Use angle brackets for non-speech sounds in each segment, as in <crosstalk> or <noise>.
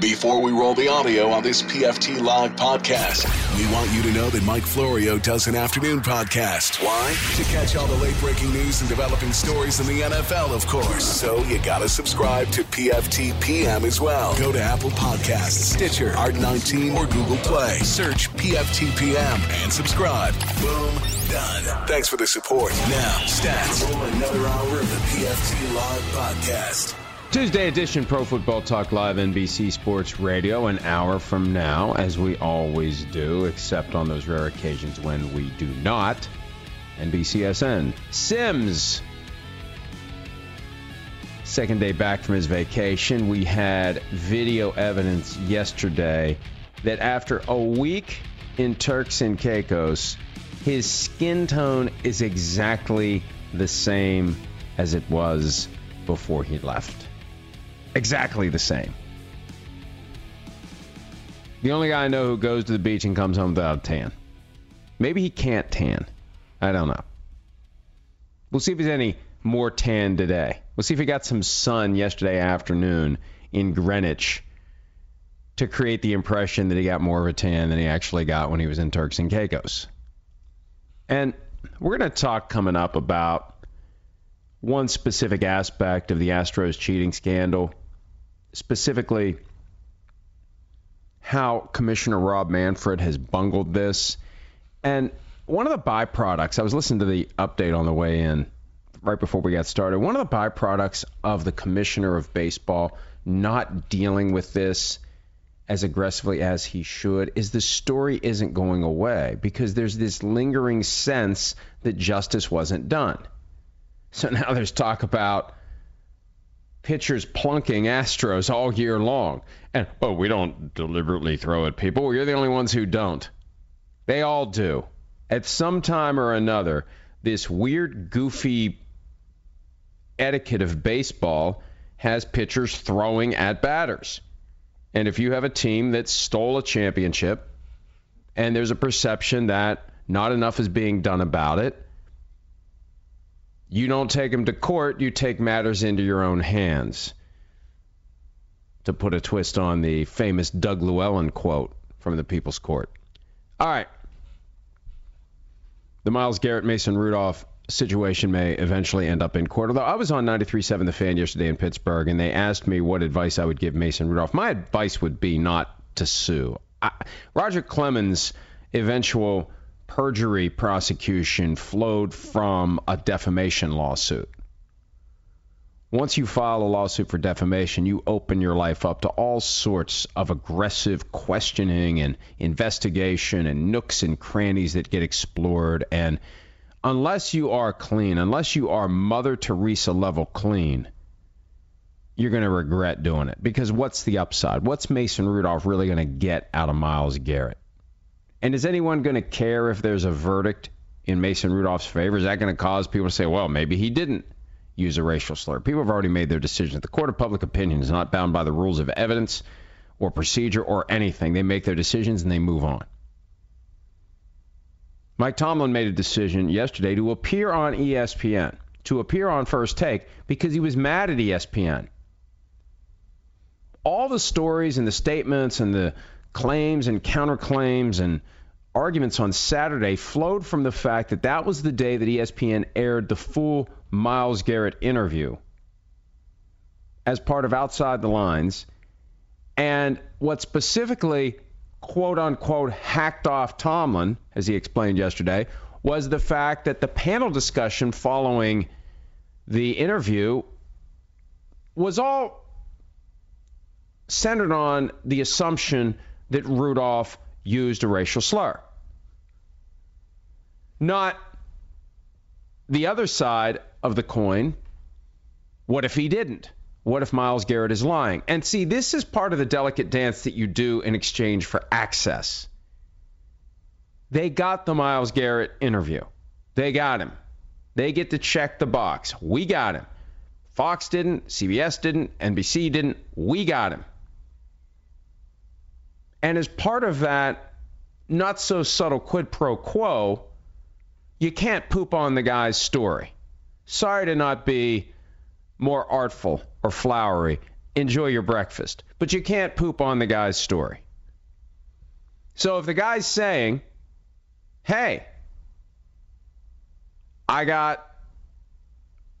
Before we roll the audio on this PFT Live podcast, we want you to know that Mike Florio does an afternoon podcast. Why? To catch all the late breaking news and developing stories in the NFL, of course. So you got to subscribe to PFT PM as well. Go to Apple Podcasts, Stitcher, Art19, or Google Play. Search PFT PM and subscribe. Boom, done. Thanks for the support. Now, stats. Roll another hour of the PFT Live podcast. Tuesday edition Pro Football Talk Live NBC Sports Radio, an hour from now, as we always do, except on those rare occasions when we do not. NBCSN. Simms. Second day back from his vacation. We had video evidence yesterday that after a week in Turks and Caicos, his skin tone is exactly the same as it was before he left exactly the same. The only guy I know who goes to the beach and comes home without a tan. Maybe he can't tan. I don't know. We'll see if he's any more tan today. We'll see if he got some sun yesterday afternoon in Greenwich to create the impression that he got more of a tan than he actually got when he was in Turks and Caicos. And we're going to talk coming up about one specific aspect of the Astros cheating scandal specifically how Commissioner Rob Manfred has bungled this. And one of the byproducts, I was listening to the update on the way in right before we got started. One of the byproducts of the Commissioner of Baseball not dealing with this as aggressively as he should is the story isn't going away because there's this lingering sense that justice wasn't done. So <laughs> now there's talk about pitchers plunking Astros all year long. And, oh, we don't deliberately throw at people. You're the only ones who don't. They all do. At some time or another, this weird, goofy etiquette of baseball has pitchers throwing at batters. And if you have a team that stole a championship and there's a perception that not enough is being done about it, you don't take them to court, you take matters into your own hands. To put a twist on the famous Doug Llewellyn quote from the People's Court. All right. The Myles Garrett Mason Rudolph situation may eventually end up in court. Although I was on 93.7 The Fan yesterday in Pittsburgh, and they asked me what advice I would give Mason Rudolph. My advice would be not to sue. I, Roger Clemens' eventual perjury prosecution flowed from a defamation lawsuit. Once you file a lawsuit for defamation, you open your life up to all sorts of aggressive questioning and investigation and nooks and crannies that get explored. And unless you are clean, unless you are Mother Teresa level clean, you're going to regret doing it. Because what's the upside? What's Mason Rudolph really going to get out of Myles Garrett? And is anyone going to care if there's a verdict in Mason Rudolph's favor? Is that going to cause people to say, well, maybe he didn't use a racial slur? People have already made their decision. The court of public opinion is not bound by the rules of evidence or procedure or anything. They make their decisions and they move on. Mike Tomlin made a decision yesterday to appear on ESPN, to appear on First Take, because he was mad at ESPN. All the stories and the statements and the claims and counterclaims and arguments on Saturday flowed from the fact that that was the day that ESPN aired the full Myles Garrett interview as part of Outside the Lines. And what specifically, quote unquote, hacked off Tomlin, as he explained yesterday, was the fact that the panel discussion following the interview was all centered on the assumption that Rudolph used a racial slur. Not the other side of the coin. What if he didn't? What if Myles Garrett is lying? And see, this is part of the delicate dance that you do in exchange for access. They got the Myles Garrett interview. They got him. They get to check the box. We got him. Fox didn't, CBS didn't, NBC didn't. We got him. And as part of that not so subtle quid pro quo, you can't poop on the guy's story. Sorry to not be more artful or flowery. Enjoy your breakfast. But you can't poop on the guy's story. So if the guy's saying, hey, I got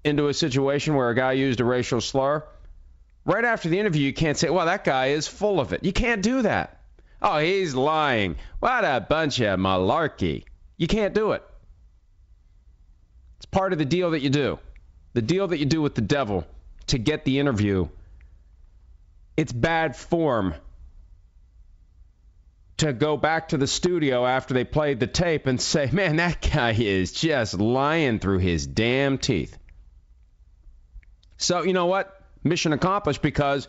into a situation where a guy used a racial slur, right after the interview, you can't say, well, that guy is full of it. You can't do that. Oh, he's lying. What a bunch of malarkey. You can't do it. It's part of the deal that you do. The deal that you do with the devil to get the interview. It's bad form to go back to the studio after they played the tape and say, man, that guy is just lying through his damn teeth. So, you know what? Mission accomplished because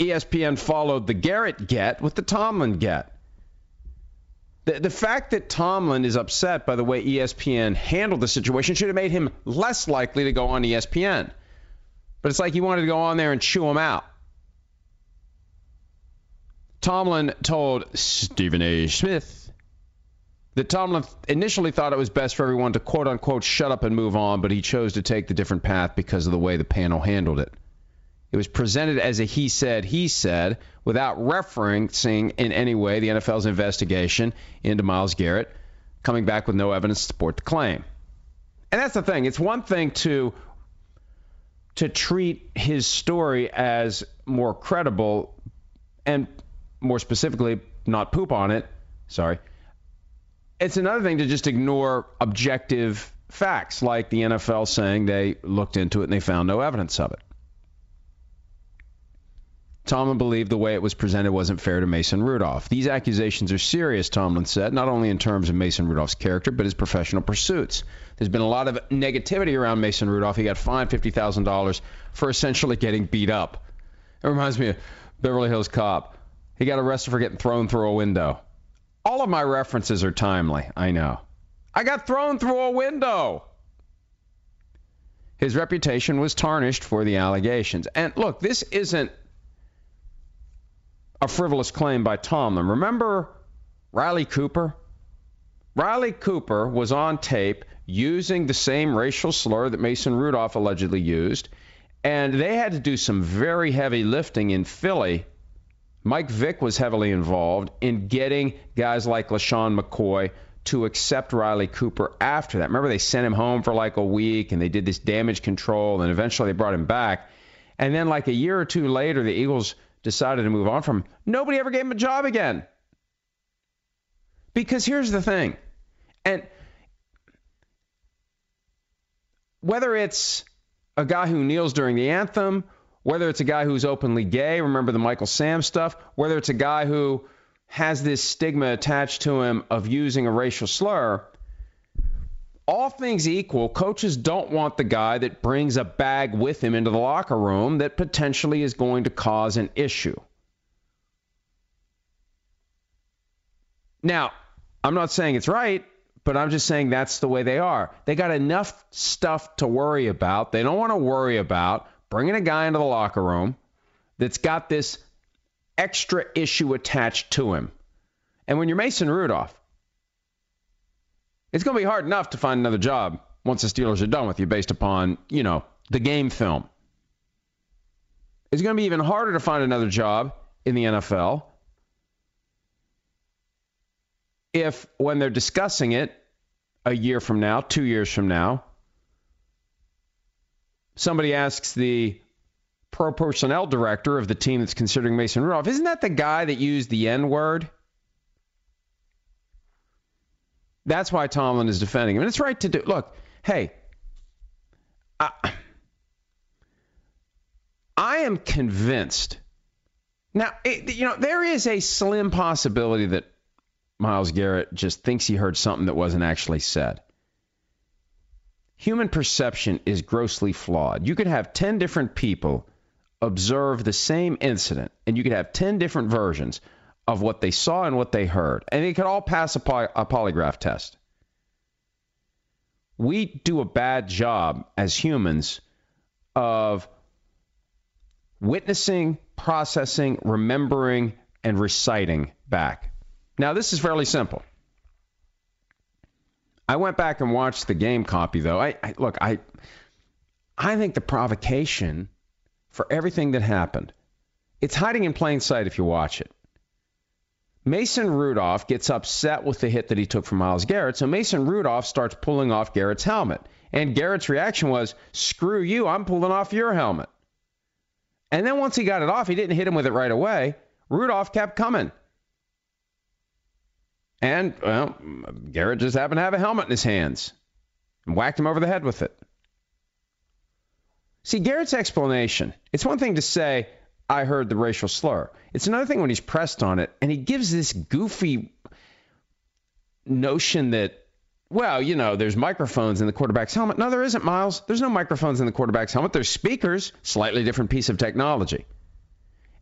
ESPN followed the Garrett get with the Tomlin get. The, the fact that Tomlin is upset by the way ESPN handled the situation should have made him less likely to go on ESPN. But it's like he wanted to go on there and chew him out. Tomlin told Stephen A. Smith that Tomlin initially thought it was best for everyone to quote unquote shut up and move on, but he chose to take the different path because of the way the panel handled it. It was presented as a he said, he said, without referencing in any way the NFL's investigation into Myles Garrett, coming back with no evidence to support the claim. And that's the thing. It's one thing to to treat his story as more credible and more specifically not poop on it. Sorry. It's another thing to just ignore objective facts like the NFL saying they looked into it and they found no evidence of it. Tomlin believed the way it was presented wasn't fair to Mason Rudolph. These accusations are serious, Tomlin said, not only in terms of Mason Rudolph's character, but his professional pursuits. There's been a lot of negativity around Mason Rudolph. He got fined $50,000 for essentially getting beat up. It reminds me of Beverly Hills Cop. He got arrested for getting thrown through a window. All of my references are timely, I know. I got thrown through a window. His reputation was tarnished for the allegations. And look, this isn't a frivolous claim by Tomlin. Remember Riley Cooper? Riley Cooper was on tape using the same racial slur that Mason Rudolph allegedly used, and they had to do some very heavy lifting in Philly. Mike Vick was heavily involved in getting guys like LeSean McCoy to accept Riley Cooper after that. Remember, they sent him home for like a week and they did this damage control, and eventually they brought him back. And then, like a year or two later, the Eagles decided to move on from him, nobody ever gave him a job again. Because here's the thing, and whether it's a guy who kneels during the anthem, whether it's a guy who's openly gay, remember the Michael Sam stuff, whether it's a guy who has this stigma attached to him of using a racial slur, all things equal, coaches don't want the guy that brings a bag with him into the locker room that potentially is going to cause an issue. Now, I'm not saying it's right, but I'm just saying that's the way they are. They got enough stuff to worry about. They don't want to worry about bringing a guy into the locker room that's got this extra issue attached to him. And when you're Mason Rudolph, it's going to be hard enough to find another job once the Steelers are done with you based upon, you know, the game film. It's going to be even harder to find another job in the NFL if, when they're discussing it a year from now, two years from now, somebody asks the pro personnel director of the team that's considering Mason Rudolph, isn't that the guy that used the N word? That's why Tomlin is defending him. And it's right to do. Look, hey, I, I am convinced. Now, it, you know, there is a slim possibility that Myles Garrett just thinks he heard something that wasn't actually said. Human perception is grossly flawed. You could have 10 different people observe the same incident, and you could have 10 different versions of what they saw and what they heard, and they could all pass a, poly- a polygraph test. We do a bad job as humans of witnessing, processing, remembering, and reciting back. Now, this is fairly simple. I went back and watched the game copy, though. I, I look, I, I think the provocation for everything that happened, it's hiding in plain sight if you watch it. Mason Rudolph gets upset with the hit that he took from Myles Garrett, so Mason Rudolph starts pulling off Garrett's helmet. And Garrett's reaction was, screw you, I'm pulling off your helmet. And then once he got it off, he didn't hit him with it right away. Rudolph kept coming. And, well, Garrett just happened to have a helmet in his hands and whacked him over the head with it. See, Garrett's explanation it's one thing to say, I heard the racial slur. It's another thing when he's pressed on it and he gives this goofy notion that, well, you know, there's microphones in the quarterback's helmet. No, there isn't, Myles. There's no microphones in the quarterback's helmet. There's speakers, slightly different piece of technology.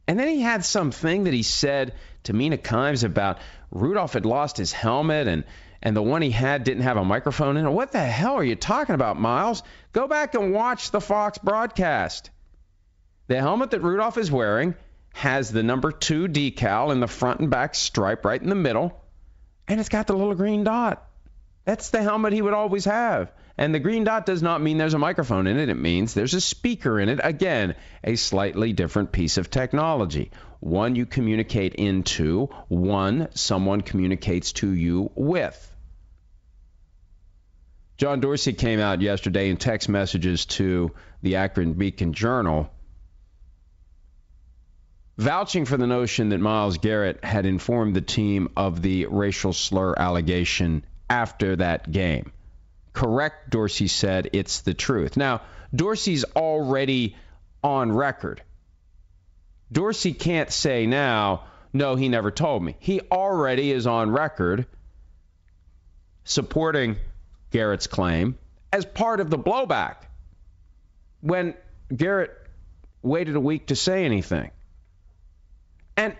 And then he had something that he said to Mina Kimes about Rudolph had lost his helmet and and the one he had didn't have a microphone in it. What the hell are you talking about, Myles? Go back and watch the Fox broadcast. The helmet that Rudolph is wearing has the number two decal in the front and back stripe right in the middle, and it's got the little green dot. That's the helmet he would always have. And the green dot does not mean there's a microphone in it. It means there's a speaker in it. Again, a slightly different piece of technology. One you communicate into, one someone communicates to you with. John Dorsey came out yesterday in text messages to the Akron Beacon Journal vouching for the notion that Myles Garrett had informed the team of the racial slur allegation after that game. Correct, Dorsey said, it's the truth. Now, Dorsey's already on record. Dorsey can't say now, no, he never told me. He already is on record supporting Garrett's claim as part of the blowback when Garrett waited a week to say anything. And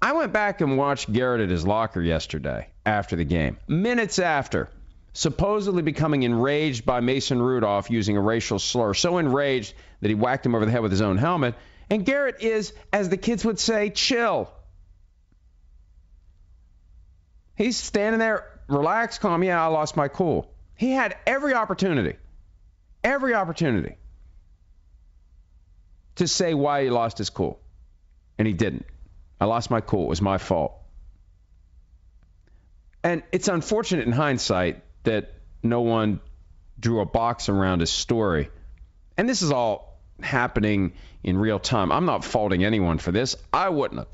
I went back and watched Garrett at his locker yesterday after the game, minutes after, supposedly becoming enraged by Mason Rudolph using a racial slur, so enraged that he whacked him over the head with his own helmet. And Garrett is, as the kids would say, chill. He's standing there, relaxed, calm. Yeah, I lost my cool. He had every opportunity, every opportunity to say why he lost his cool. And he didn't. I lost my cool. It was my fault. And it's unfortunate in hindsight that no one drew a box around his story. And this is all happening in real time. I'm not faulting anyone for this. I wouldn't have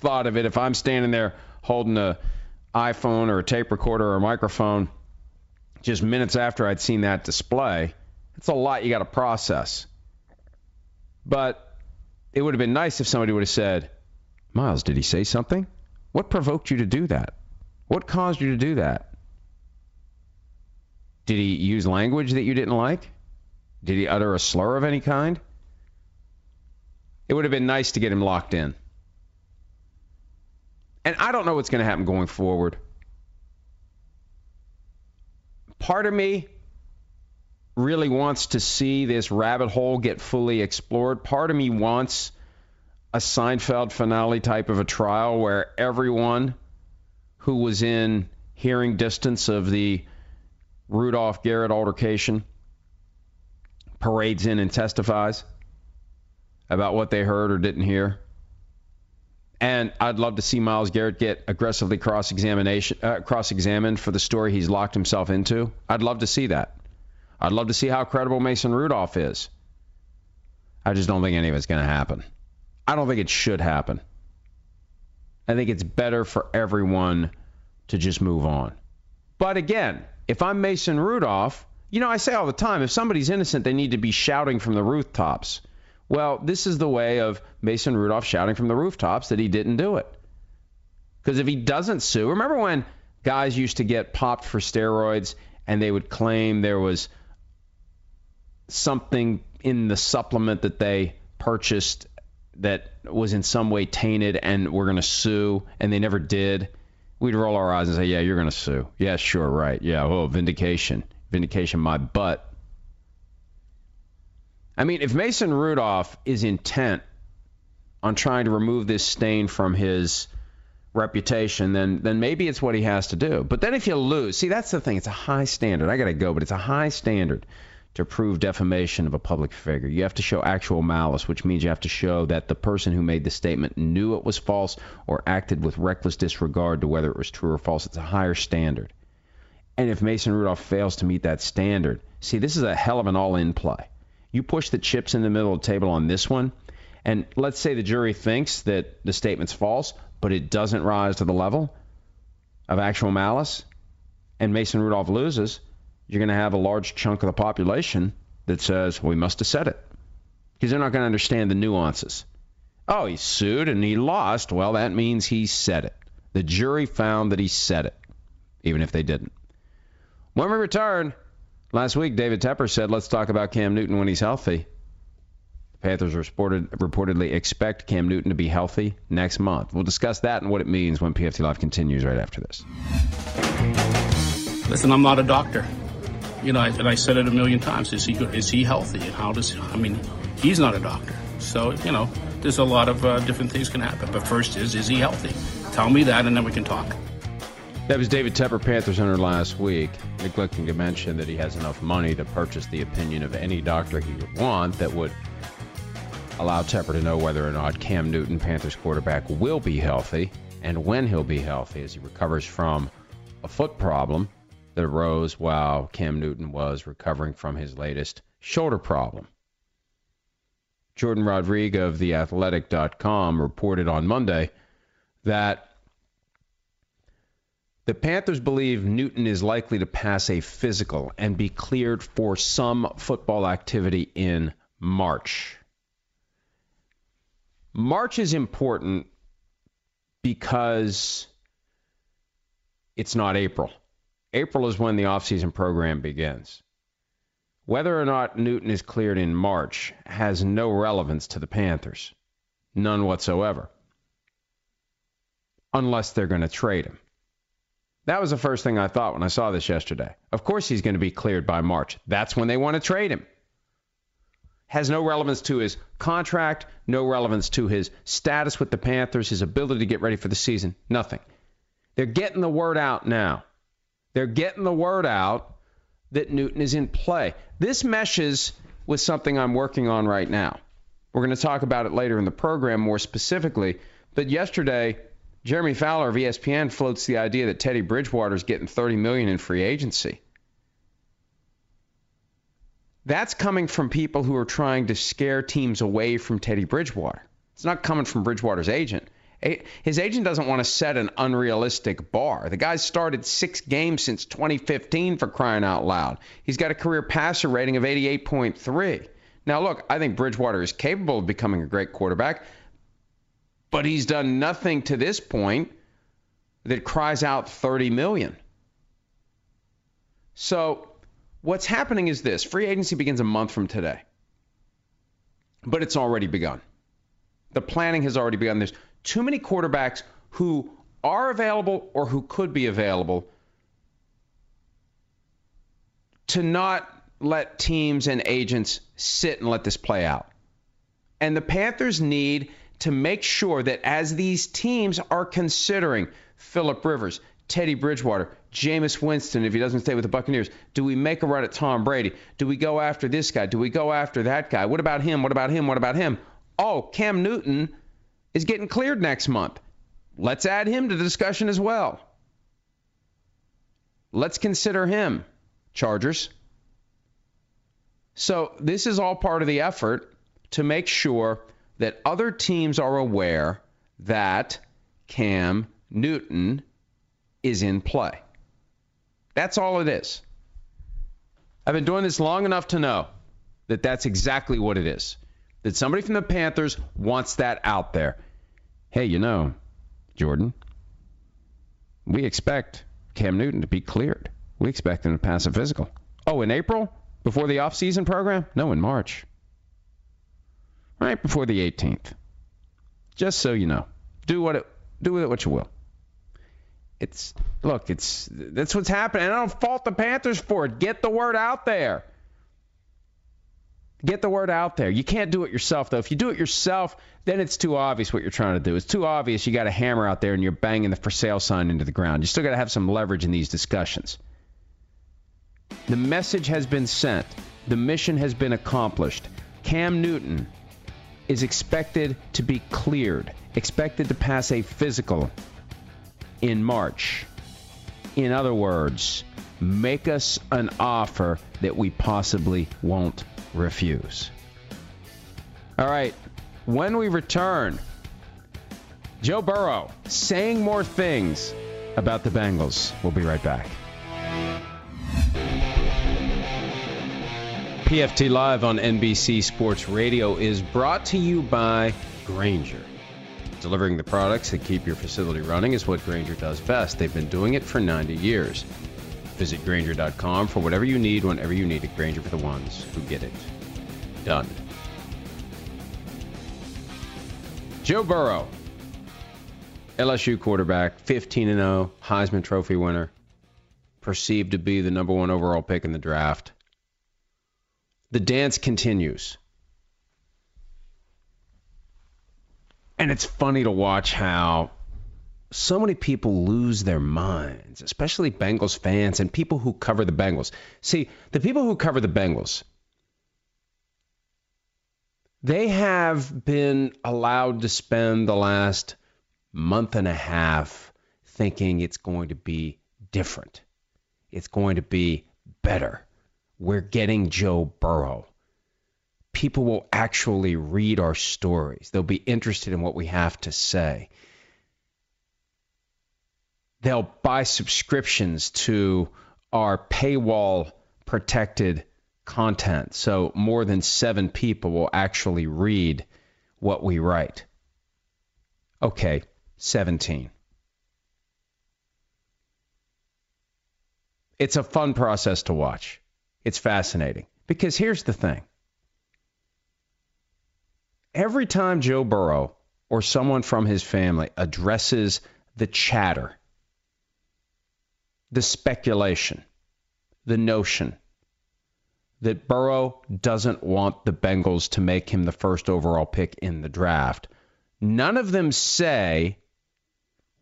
thought of it if I'm standing there holding a iPhone or a tape recorder or a microphone just minutes after I'd seen that display. It's a lot you got to process. But it would have been nice if somebody would have said, Myles, did he say something? What provoked you to do that? What caused you to do that? Did he use language that you didn't like? Did he utter a slur of any kind? It would have been nice to get him locked in. And I don't know what's going to happen going forward. part of me really wants to see this rabbit hole get fully explored. Part of me wants a Seinfeld finale type of a trial where everyone who was in hearing distance of the Rudolph Garrett altercation parades in and testifies about what they heard or didn't hear. And I'd love to see Myles Garrett get aggressively cross examination uh, cross examined for the story he's locked himself into. I'd love to see that. I'd love to see how credible Mason Rudolph is. I just don't think any of it's going to happen. I don't think it should happen. I think it's better for everyone to just move on. But again, if I'm Mason Rudolph, you know, I say all the time if somebody's innocent, they need to be shouting from the rooftops. Well, this is the way of Mason Rudolph shouting from the rooftops that he didn't do it. Because if he doesn't sue, remember when guys used to get popped for steroids and they would claim there was something in the supplement that they purchased that was in some way tainted and we're going to sue and they never did, we'd roll our eyes and say, yeah, you're going to sue. Yeah, sure, right. Yeah, oh, vindication. Vindication my butt. I mean, if Mason Rudolph is intent on trying to remove this stain from his reputation, then then maybe it's what he has to do. But then if you lose, see that's the thing. It's a high standard. I got to go, but it's a high standard to prove defamation of a public figure. You have to show actual malice, which means you have to show that the person who made the statement knew it was false or acted with reckless disregard to whether it was true or false. It's a higher standard. And if Mason Rudolph fails to meet that standard, see, this is a hell of an all in play. You push the chips in the middle of the table on this one, and let's say the jury thinks that the statement's false, but it doesn't rise to the level of actual malice, and Mason Rudolph loses, you're going to have a large chunk of the population that says, well, we must have said it. Because they're not going to understand the nuances. Oh, he sued and he lost. Well, that means he said it. The jury found that he said it, even if they didn't. When we return, last week David Tepper said, let's talk about Cam Newton when he's healthy. The Panthers reported, reportedly expect Cam Newton to be healthy next month. We'll discuss that and what it means when PFT Live continues right after this. Listen, I'm not a doctor you know, and I said it a million times: is he good? Is he healthy? And how does? I mean, he's not a doctor, so you know, there's a lot of uh, different things can happen. But first is, is he healthy? Tell me that, and then we can talk. That was David Tepper, Panthers owner, last week, neglecting to mention that he has enough money to purchase the opinion of any doctor he would want that would allow Tepper to know whether or not Cam Newton, Panthers quarterback, will be healthy and when he'll be healthy as he recovers from a foot problem that arose while Cam Newton was recovering from his latest shoulder problem. Jourdan Rodrigue of theathletic.com reported on Monday that the Panthers believe Newton is likely to pass a physical and be cleared for some football activity in March. March is important because it's not April. April is when the offseason program begins. Whether or not Newton is cleared in March has no relevance to the Panthers. None whatsoever. Unless they're going to trade him. That was the first thing I thought when I saw this yesterday. Of course he's going to be cleared by March. That's when they want to trade him. Has no relevance to his contract, no relevance to his status with the Panthers, his ability to get ready for the season, nothing. They're getting the word out now. They're getting the word out that Newton is in play. This meshes with something I'm working on right now. We're going to talk about it later in the program more specifically. But yesterday, Jeremy Fowler of ESPN floats the idea that Teddy Bridgewater is getting 30 million in free agency. That's coming from people who are trying to scare teams away from Teddy Bridgewater. It's not coming from Bridgewater's agent. His agent doesn't want to set an unrealistic bar. The guy's started six games since 2015 for crying out loud. He's got a career passer rating of 88.3. Now, look, I think Bridgewater is capable of becoming a great quarterback, but he's done nothing to this point that cries out 30 million. So, what's happening is this free agency begins a month from today, but it's already begun. The planning has already begun. There's too many quarterbacks who are available or who could be available to not let teams and agents sit and let this play out. And the Panthers need to make sure that as these teams are considering Philip Rivers, Teddy Bridgewater, Jameis Winston, if he doesn't stay with the Buccaneers, do we make a run at Tom Brady? Do we go after this guy? Do we go after that guy? What about him? What about him? What about him? Oh, Cam Newton is getting cleared next month. Let's add him to the discussion as well. Let's consider him, Chargers. So, this is all part of the effort to make sure that other teams are aware that Cam Newton is in play. That's all it is. I've been doing this long enough to know that that's exactly what it is. That somebody from the Panthers wants that out there. Hey, you know, Jordan, we expect Cam Newton to be cleared. We expect him to pass a physical. Oh, in April? Before the offseason program? No, in March. Right before the 18th. Just so you know. Do what it do with it what you will. It's look, it's that's what's happening. I don't fault the Panthers for it. Get the word out there. Get the word out there. You can't do it yourself though. If you do it yourself, then it's too obvious what you're trying to do. It's too obvious you got a hammer out there and you're banging the for sale sign into the ground. You still got to have some leverage in these discussions. The message has been sent. The mission has been accomplished. Cam Newton is expected to be cleared, expected to pass a physical in March. In other words, make us an offer that we possibly won't refuse. All right, when we return, Joe Burrow saying more things about the Bengals. We'll be right back. PFT Live on NBC Sports Radio is brought to you by Grainger. Delivering the products that keep your facility running is what Grainger does best. They've been doing it for 90 years. Visit Grainger.com for whatever you need whenever you need it. Grainger for the ones who get it. Done. Joe Burrow, LSU quarterback, 15 0, Heisman Trophy winner, perceived to be the number one overall pick in the draft. The dance continues. And it's funny to watch how so many people lose their minds, especially Bengals fans and people who cover the Bengals. See, the people who cover the Bengals, they have been allowed to spend the last month and a half thinking it's going to be different. It's going to be better. We're getting Joe Burrow people will actually read our stories. They'll be interested in what we have to say. They'll buy subscriptions to our paywall protected content. So more than seven people will actually read what we write. Okay, 17. It's a fun process to watch. It's fascinating. Because here's the thing every time Joe Burrow or someone from his family addresses the chatter, the speculation, the notion that Burrow doesn't want the Bengals to make him the first overall pick in the draft, none of them say,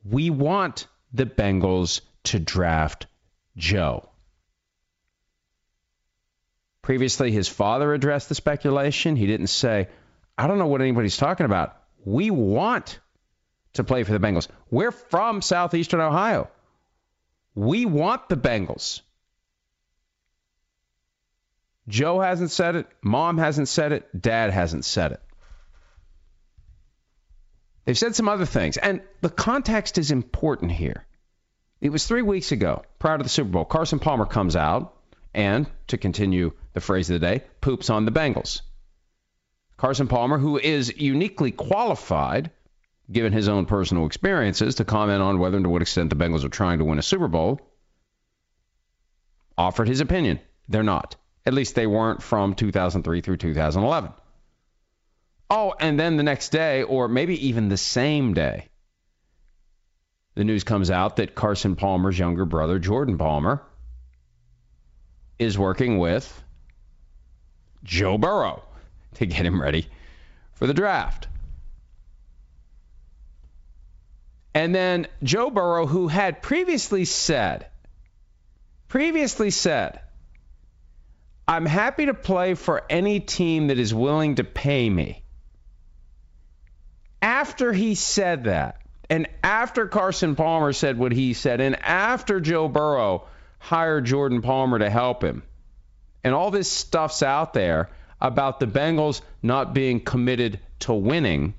we want the Bengals to draft Joe. Previously, his father addressed the speculation. He didn't say, I don't know what anybody's talking about. We want to play for the Bengals. We're from southeastern Ohio. We want the Bengals. Joe hasn't said it. Mom hasn't said it. Dad hasn't said it. They've said some other things. And the context is important here. It was three weeks ago, prior to the Super Bowl. Carson Palmer comes out and, to continue the phrase of the day, poops on the Bengals. Carson Palmer, who is uniquely qualified, given his own personal experiences, to comment on whether and to what extent the Bengals are trying to win a Super Bowl, offered his opinion. They're not. At least they weren't from 2003 through 2011. Oh, and then the next day, or maybe even the same day, the news comes out that Carson Palmer's younger brother, Jordan Palmer, is working with Joe Burrow to get him ready for the draft. And then Joe Burrow, who had previously said, previously said, I'm happy to play for any team that is willing to pay me. After he said that, and after Carson Palmer said what he said, and after Joe Burrow hired Jordan Palmer to help him, and all this stuff's out there about the Bengals not being committed to winning.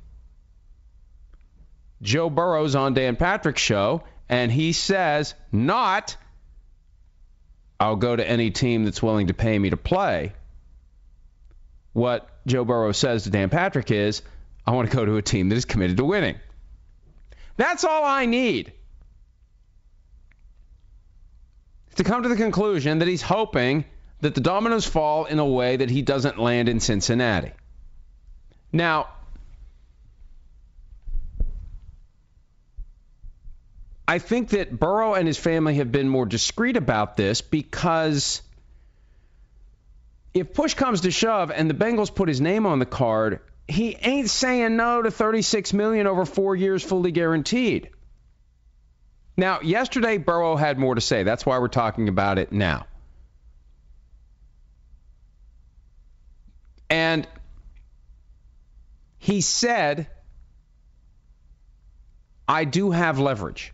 Joe Burrow's on Dan Patrick's show, and he says, not, I'll go to any team that's willing to pay me to play. What Joe Burrow says to Dan Patrick is, I want to go to a team that is committed to winning. That's all I need to come to the conclusion that he's hoping that the dominoes fall in a way that he doesn't land in Cincinnati. Now, I think that Burrow and his family have been more discreet about this because if push comes to shove and the Bengals put his name on the card, he ain't saying no to 36 million over 4 years fully guaranteed. Now, yesterday Burrow had more to say. That's why we're talking about it now. And he said, I do have leverage.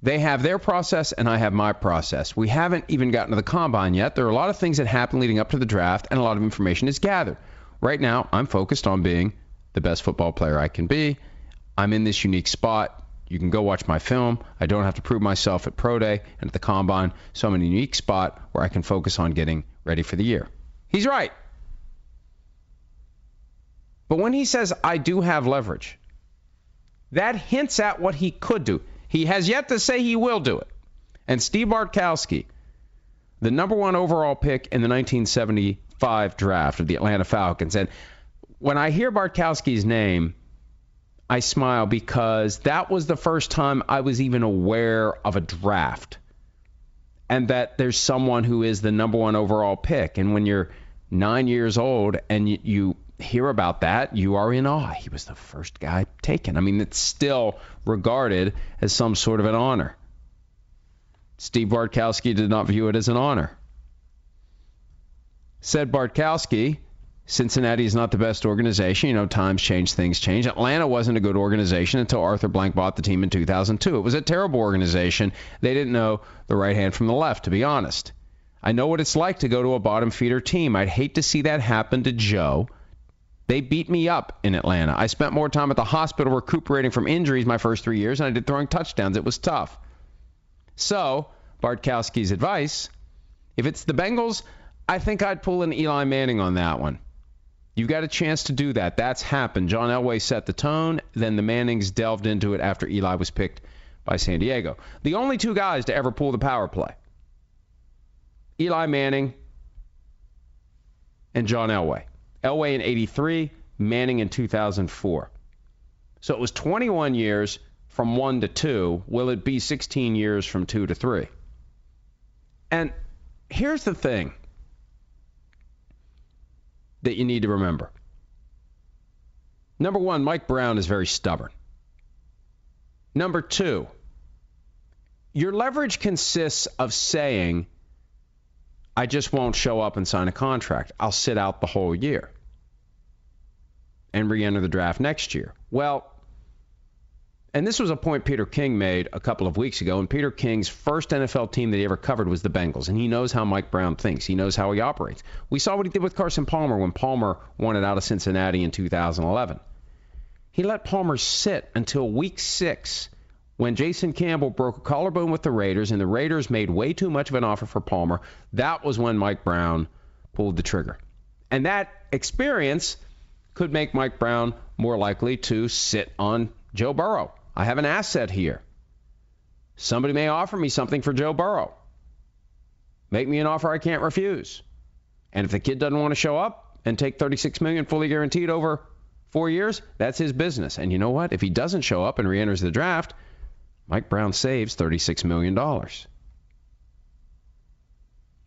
They have their process and I have my process. We haven't even gotten to the combine yet. There are a lot of things that happen leading up to the draft, and a lot of information is gathered. Right now, I'm focused on being the best football player I can be. I'm in this unique spot. You can go watch my film. I don't have to prove myself at Pro Day and at the combine. So I'm in a unique spot where I can focus on getting ready for the year. He's right. But when he says, I do have leverage, that hints at what he could do. He has yet to say he will do it. And Steve Bartkowski, the number one overall pick in the 1975 draft of the Atlanta Falcons. And when I hear Bartkowski's name, I smile because that was the first time I was even aware of a draft and that there's someone who is the number one overall pick. And when you're nine years old and you, you hear about that, you are in awe. He was the first guy taken. I mean, it's still regarded as some sort of an honor. Steve Bartkowski did not view it as an honor. Said Bartkowski, Cincinnati is not the best organization. You know, times change, things change. Atlanta wasn't a good organization until Arthur Blank bought the team in 2002. It was a terrible organization. They didn't know the right hand from the left, to be honest. I know what it's like to go to a bottom feeder team. I'd hate to see that happen to Joe. They beat me up in Atlanta. I spent more time at the hospital recuperating from injuries my first three years than I did throwing touchdowns. It was tough. So, Bartkowski's advice if it's the Bengals, I think I'd pull an Eli Manning on that one. You've got a chance to do that. That's happened. John Elway set the tone, then the Mannings delved into it after Eli was picked by San Diego. The only two guys to ever pull the power play Eli Manning and John Elway. Elway in 83, Manning in 2004. So it was 21 years from 1 to 2. Will it be 16 years from 2 to 3? And here's the thing that you need to remember. Number one, Mike Brown is very stubborn. Number two, your leverage consists of saying, I just won't show up and sign a contract. I'll sit out the whole year and re enter the draft next year. Well, and this was a point Peter King made a couple of weeks ago. And Peter King's first NFL team that he ever covered was the Bengals. And he knows how Mike Brown thinks, he knows how he operates. We saw what he did with Carson Palmer when Palmer wanted out of Cincinnati in 2011. He let Palmer sit until week six when Jason Campbell broke a collarbone with the Raiders and the Raiders made way too much of an offer for Palmer, that was when Mike Brown pulled the trigger. And that experience could make Mike Brown more likely to sit on Joe Burrow. I have an asset here. Somebody may offer me something for Joe Burrow. Make me an offer I can't refuse. And if the kid doesn't want to show up and take 36 million fully guaranteed over 4 years, that's his business. And you know what? If he doesn't show up and re-enters the draft, Mike Brown saves $36 million.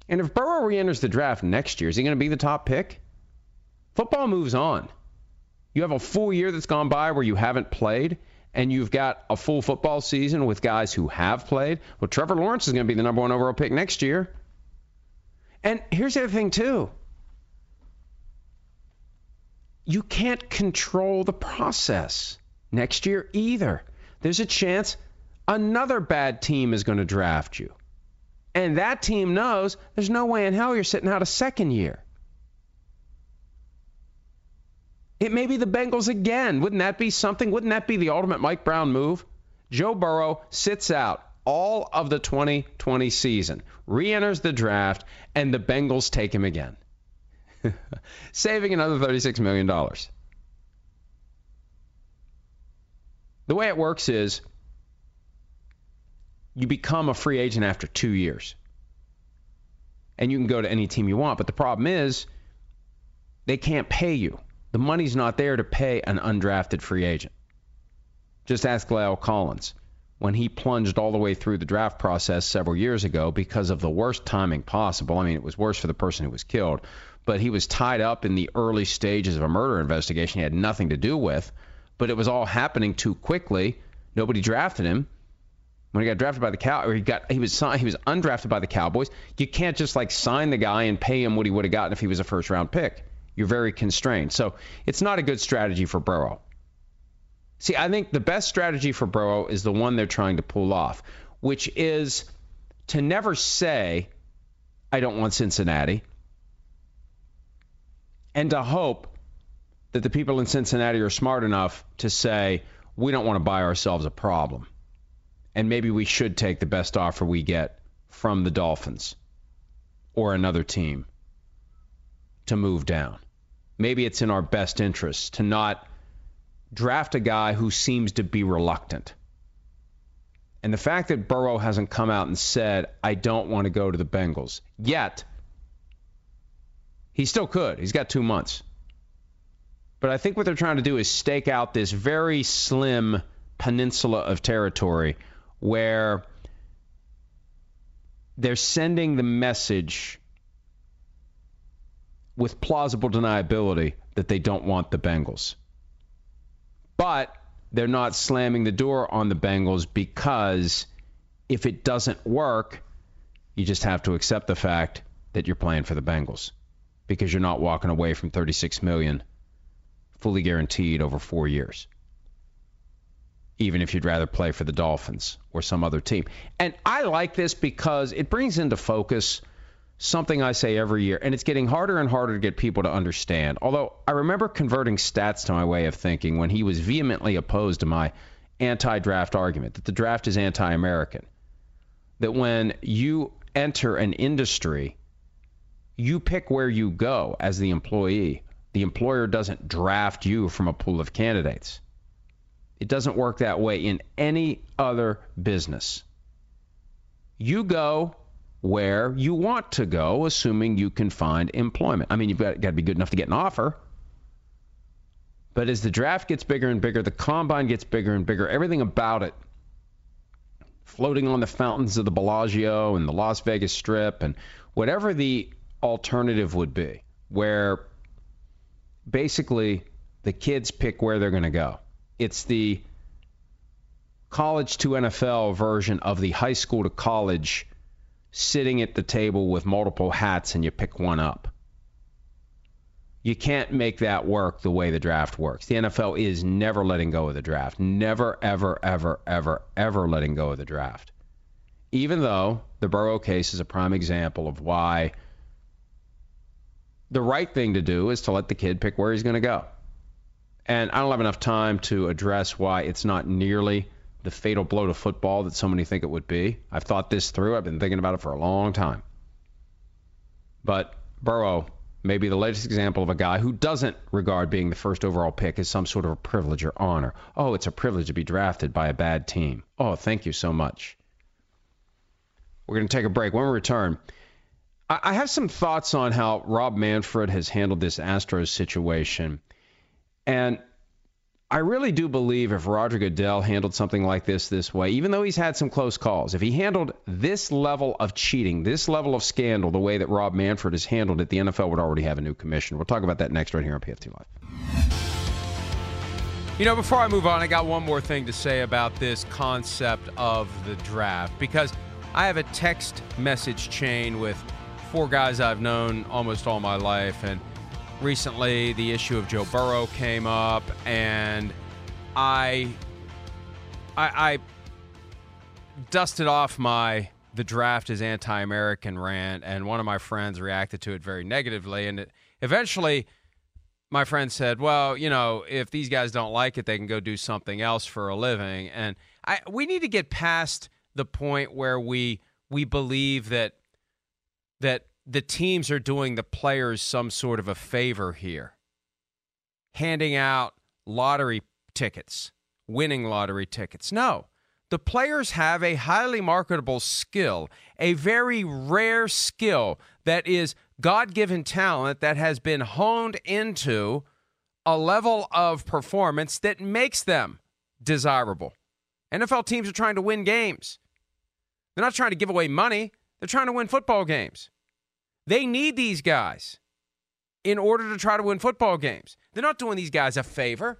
And if Burrow re enters the draft next year, is he going to be the top pick? Football moves on. You have a full year that's gone by where you haven't played, and you've got a full football season with guys who have played. Well, Trevor Lawrence is going to be the number one overall pick next year. And here's the other thing, too you can't control the process next year either. There's a chance another bad team is going to draft you. And that team knows there's no way in hell you're sitting out a second year. It may be the Bengals again. Wouldn't that be something? Wouldn't that be the ultimate Mike Brown move? Joe Burrow sits out all of the 2020 season, re enters the draft, and the Bengals take him again, <laughs> saving another $36 million. The way it works is you become a free agent after two years. And you can go to any team you want. But the problem is they can't pay you. The money's not there to pay an undrafted free agent. Just ask La'el Collins when he plunged all the way through the draft process several years ago because of the worst timing possible. I mean, it was worse for the person who was killed, but he was tied up in the early stages of a murder investigation he had nothing to do with, but it was all happening too quickly. Nobody drafted him when he got drafted by the Cow, or he got he was he was undrafted by the Cowboys. You can't just like sign the guy and pay him what he would have gotten if he was a first round pick. You're very constrained. So it's not a good strategy for Burrow. See, I think the best strategy for Burrow is the one they're trying to pull off, which is to never say, I don't want Cincinnati, and to hope that the people in Cincinnati are smart enough to say, we don't want to buy ourselves a problem and maybe we should take the best offer we get from the Dolphins or another team to move down. Maybe it's in our best interest to not draft a guy who seems to be reluctant. And the fact that Burrow hasn't come out and said, I don't want to go to the Bengals yet, he still could. He's got two months. But I think what they're trying to do is stake out this very slim peninsula of territory where they're sending the message with plausible deniability that they don't want the Bengals. But they're not slamming the door on the Bengals because if it doesn't work, you just have to accept the fact that you're playing for the Bengals because you're not walking away from 36 million fully guaranteed over 4 years even if you'd rather play for the Dolphins or some other team. And I like this because it brings into focus something I say every year, and it's getting harder and harder to get people to understand. Although I remember converting stats to my way of thinking when he was vehemently opposed to my anti draft argument that the draft is anti American. That when you enter an industry, you pick where you go as the employee. The employer doesn't draft you from a pool of candidates. It doesn't work that way in any other business. You go where you want to go, assuming you can find employment. I mean, you've got, got to be good enough to get an offer. But as the draft gets bigger and bigger, the combine gets bigger and bigger, everything about it, floating on the fountains of the Bellagio and the Las Vegas Strip and whatever the alternative would be, where basically the kids pick where they're going to go. It's the college to NFL version of the high school to college sitting at the table with multiple hats and you pick one up. You can't make that work the way the draft works. The NFL is never letting go of the draft. Never, ever, ever, ever, ever letting go of the draft. Even though the Burrow case is a prime example of why the right thing to do is to let the kid pick where he's going to go. And I don't have enough time to address why it's not nearly the fatal blow to football that so many think it would be. I've thought this through. I've been thinking about it for a long time. But Burrow may be the latest example of a guy who doesn't regard being the first overall pick as some sort of a privilege or honor. Oh, it's a privilege to be drafted by a bad team. Oh, thank you so much. We're going to take a break. When we return, I have some thoughts on how Rob Manfred has handled this Astros situation. And I really do believe if Roger Goodell handled something like this this way, even though he's had some close calls, if he handled this level of cheating, this level of scandal, the way that Rob Manfred has handled it, the NFL would already have a new commissioner. We'll talk about that next right here on PFT Live. You know, before I move on, I got one more thing to say about this concept of the draft because I have a text message chain with four guys I've known almost all my life, and recently the issue of Joe Burrow came up, and I, I, I dusted off my the draft is anti-American rant, and one of my friends reacted to it very negatively, and it, eventually. My friend said, "Well, you know, if these guys don't like it, they can go do something else for a living." And I, we need to get past the point where we we believe that that the teams are doing the players some sort of a favor here, handing out lottery tickets, winning lottery tickets. No, the players have a highly marketable skill, a very rare skill that is God given talent that has been honed into a level of performance that makes them desirable. NFL teams are trying to win games. They're not trying to give away money, they're trying to win football games. They need these guys in order to try to win football games. They're not doing these guys a favor.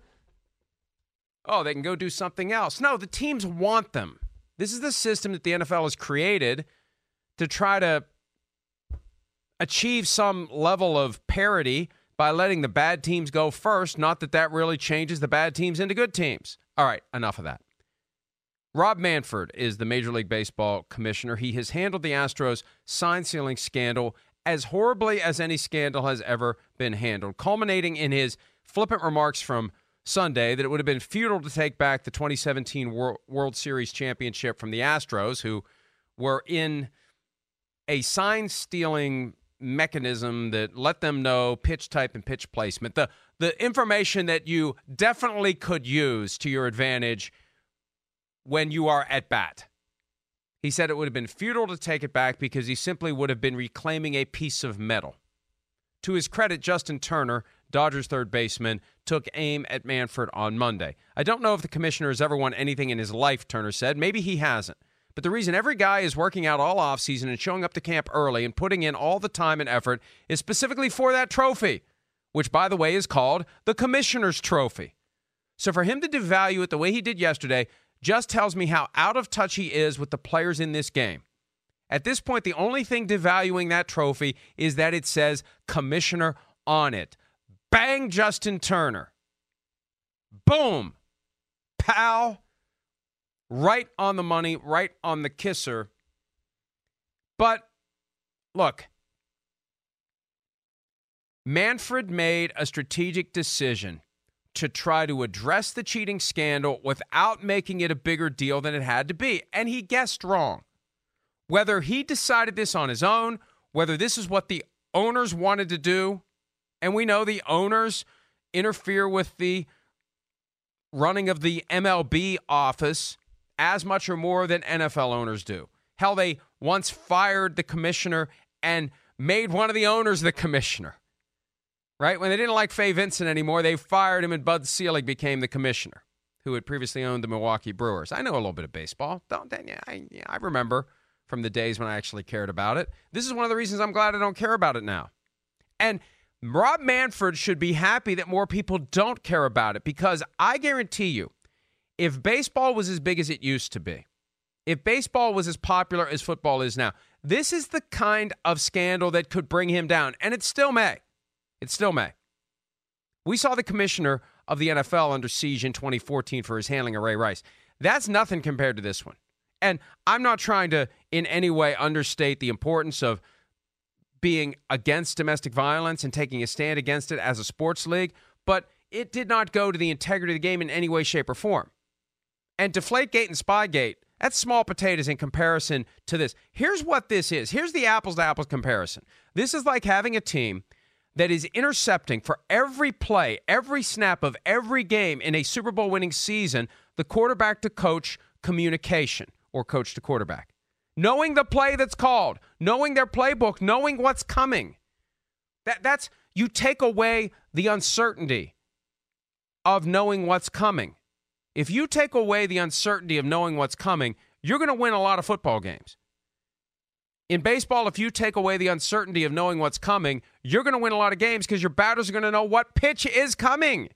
Oh, they can go do something else. No, the teams want them. This is the system that the NFL has created to try to achieve some level of parity by letting the bad teams go first. Not that that really changes the bad teams into good teams. All right, enough of that. Rob Manfred is the Major League Baseball commissioner. He has handled the Astros sign stealing scandal as horribly as any scandal has ever been handled, culminating in his flippant remarks from Sunday that it would have been futile to take back the 2017 World Series championship from the Astros, who were in a sign stealing mechanism that let them know pitch type and pitch placement. The the information that you definitely could use to your advantage when you are at bat. He said it would have been futile to take it back because he simply would have been reclaiming a piece of metal. To his credit, Justin Turner, Dodgers third baseman, took aim at Manfred on Monday. I don't know if the commissioner has ever won anything in his life, Turner said. Maybe he hasn't. But the reason every guy is working out all offseason and showing up to camp early and putting in all the time and effort is specifically for that trophy, which, by the way, is called the Commissioner's Trophy. So for him to devalue it the way he did yesterday just tells me how out of touch he is with the players in this game. At this point, the only thing devaluing that trophy is that it says commissioner on it. Bang, Justin Turner. Boom. Pal. Right on the money, right on the kisser. But look, Manfred made a strategic decision to try to address the cheating scandal without making it a bigger deal than it had to be. And he guessed wrong. Whether he decided this on his own, whether this is what the owners wanted to do, and we know the owners interfere with the running of the MLB office as much or more than NFL owners do. Hell, they once fired the commissioner and made one of the owners the commissioner right? When they didn't like Fay Vincent anymore, they fired him and Bud Selig became the commissioner, who had previously owned the Milwaukee Brewers. I know a little bit of baseball. Don't, yeah, I, yeah, I remember from the days when I actually cared about it. This is one of the reasons I'm glad I don't care about it now. And Rob Manfred should be happy that more people don't care about it because I guarantee you, if baseball was as big as it used to be, if baseball was as popular as football is now, this is the kind of scandal that could bring him down, and it still may. It still may. We saw the commissioner of the NFL under siege in 2014 for his handling of Ray Rice. That's nothing compared to this one. And I'm not trying to in any way understate the importance of being against domestic violence and taking a stand against it as a sports league, but it did not go to the integrity of the game in any way, shape, or form. And Deflategate and Spygate, that's small potatoes in comparison to this. Here's what this is. Here's the apples to apples comparison. This is like having a team that is intercepting for every play, every snap of every game in a Super Bowl winning season, the quarterback to coach communication or coach to quarterback. Knowing the play that's called, knowing their playbook, knowing what's coming. That that's you take away the uncertainty. of knowing what's coming. If you take away the uncertainty of knowing what's coming, you're going to win a lot of football games. In baseball, if you take away the uncertainty of knowing what's coming, you're going to win a lot of games because your batters are going to know what pitch is coming.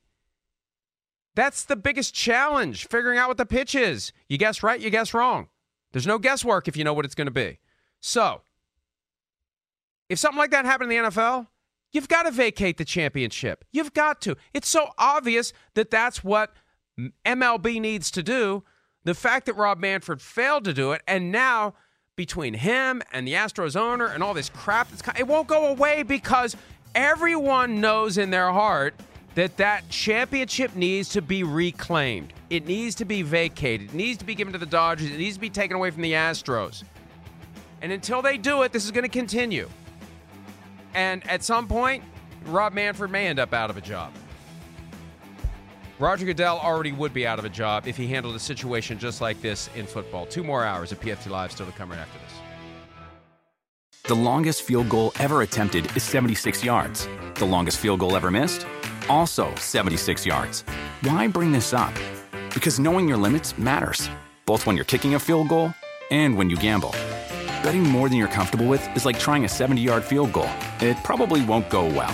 That's the biggest challenge, figuring out what the pitch is. You guess right, you guess wrong. There's no guesswork if you know what it's going to be. So, if something like that happened in the NFL, you've got to vacate the championship. You've got to. It's so obvious that that's what MLB needs to do. The fact that Rob Manfred failed to do it, and now between him and the Astros owner and all this crap, it won't go away because everyone knows in their heart that that championship needs to be reclaimed. It needs to be vacated. It needs to be given to the Dodgers. It needs to be taken away from the Astros. And until they do it, this is going to continue. And at some point, Rob Manfred may end up out of a job. Roger Goodell already would be out of a job if he handled a situation just like this in football. Two more hours of PFT Live still to come right after this. The longest field goal ever attempted is 76 yards. The longest field goal ever missed? Also 76 yards. Why bring this up? Because knowing your limits matters, both when you're kicking a field goal and when you gamble. Betting more than you're comfortable with is like trying a 70 yard field goal, it probably won't go well.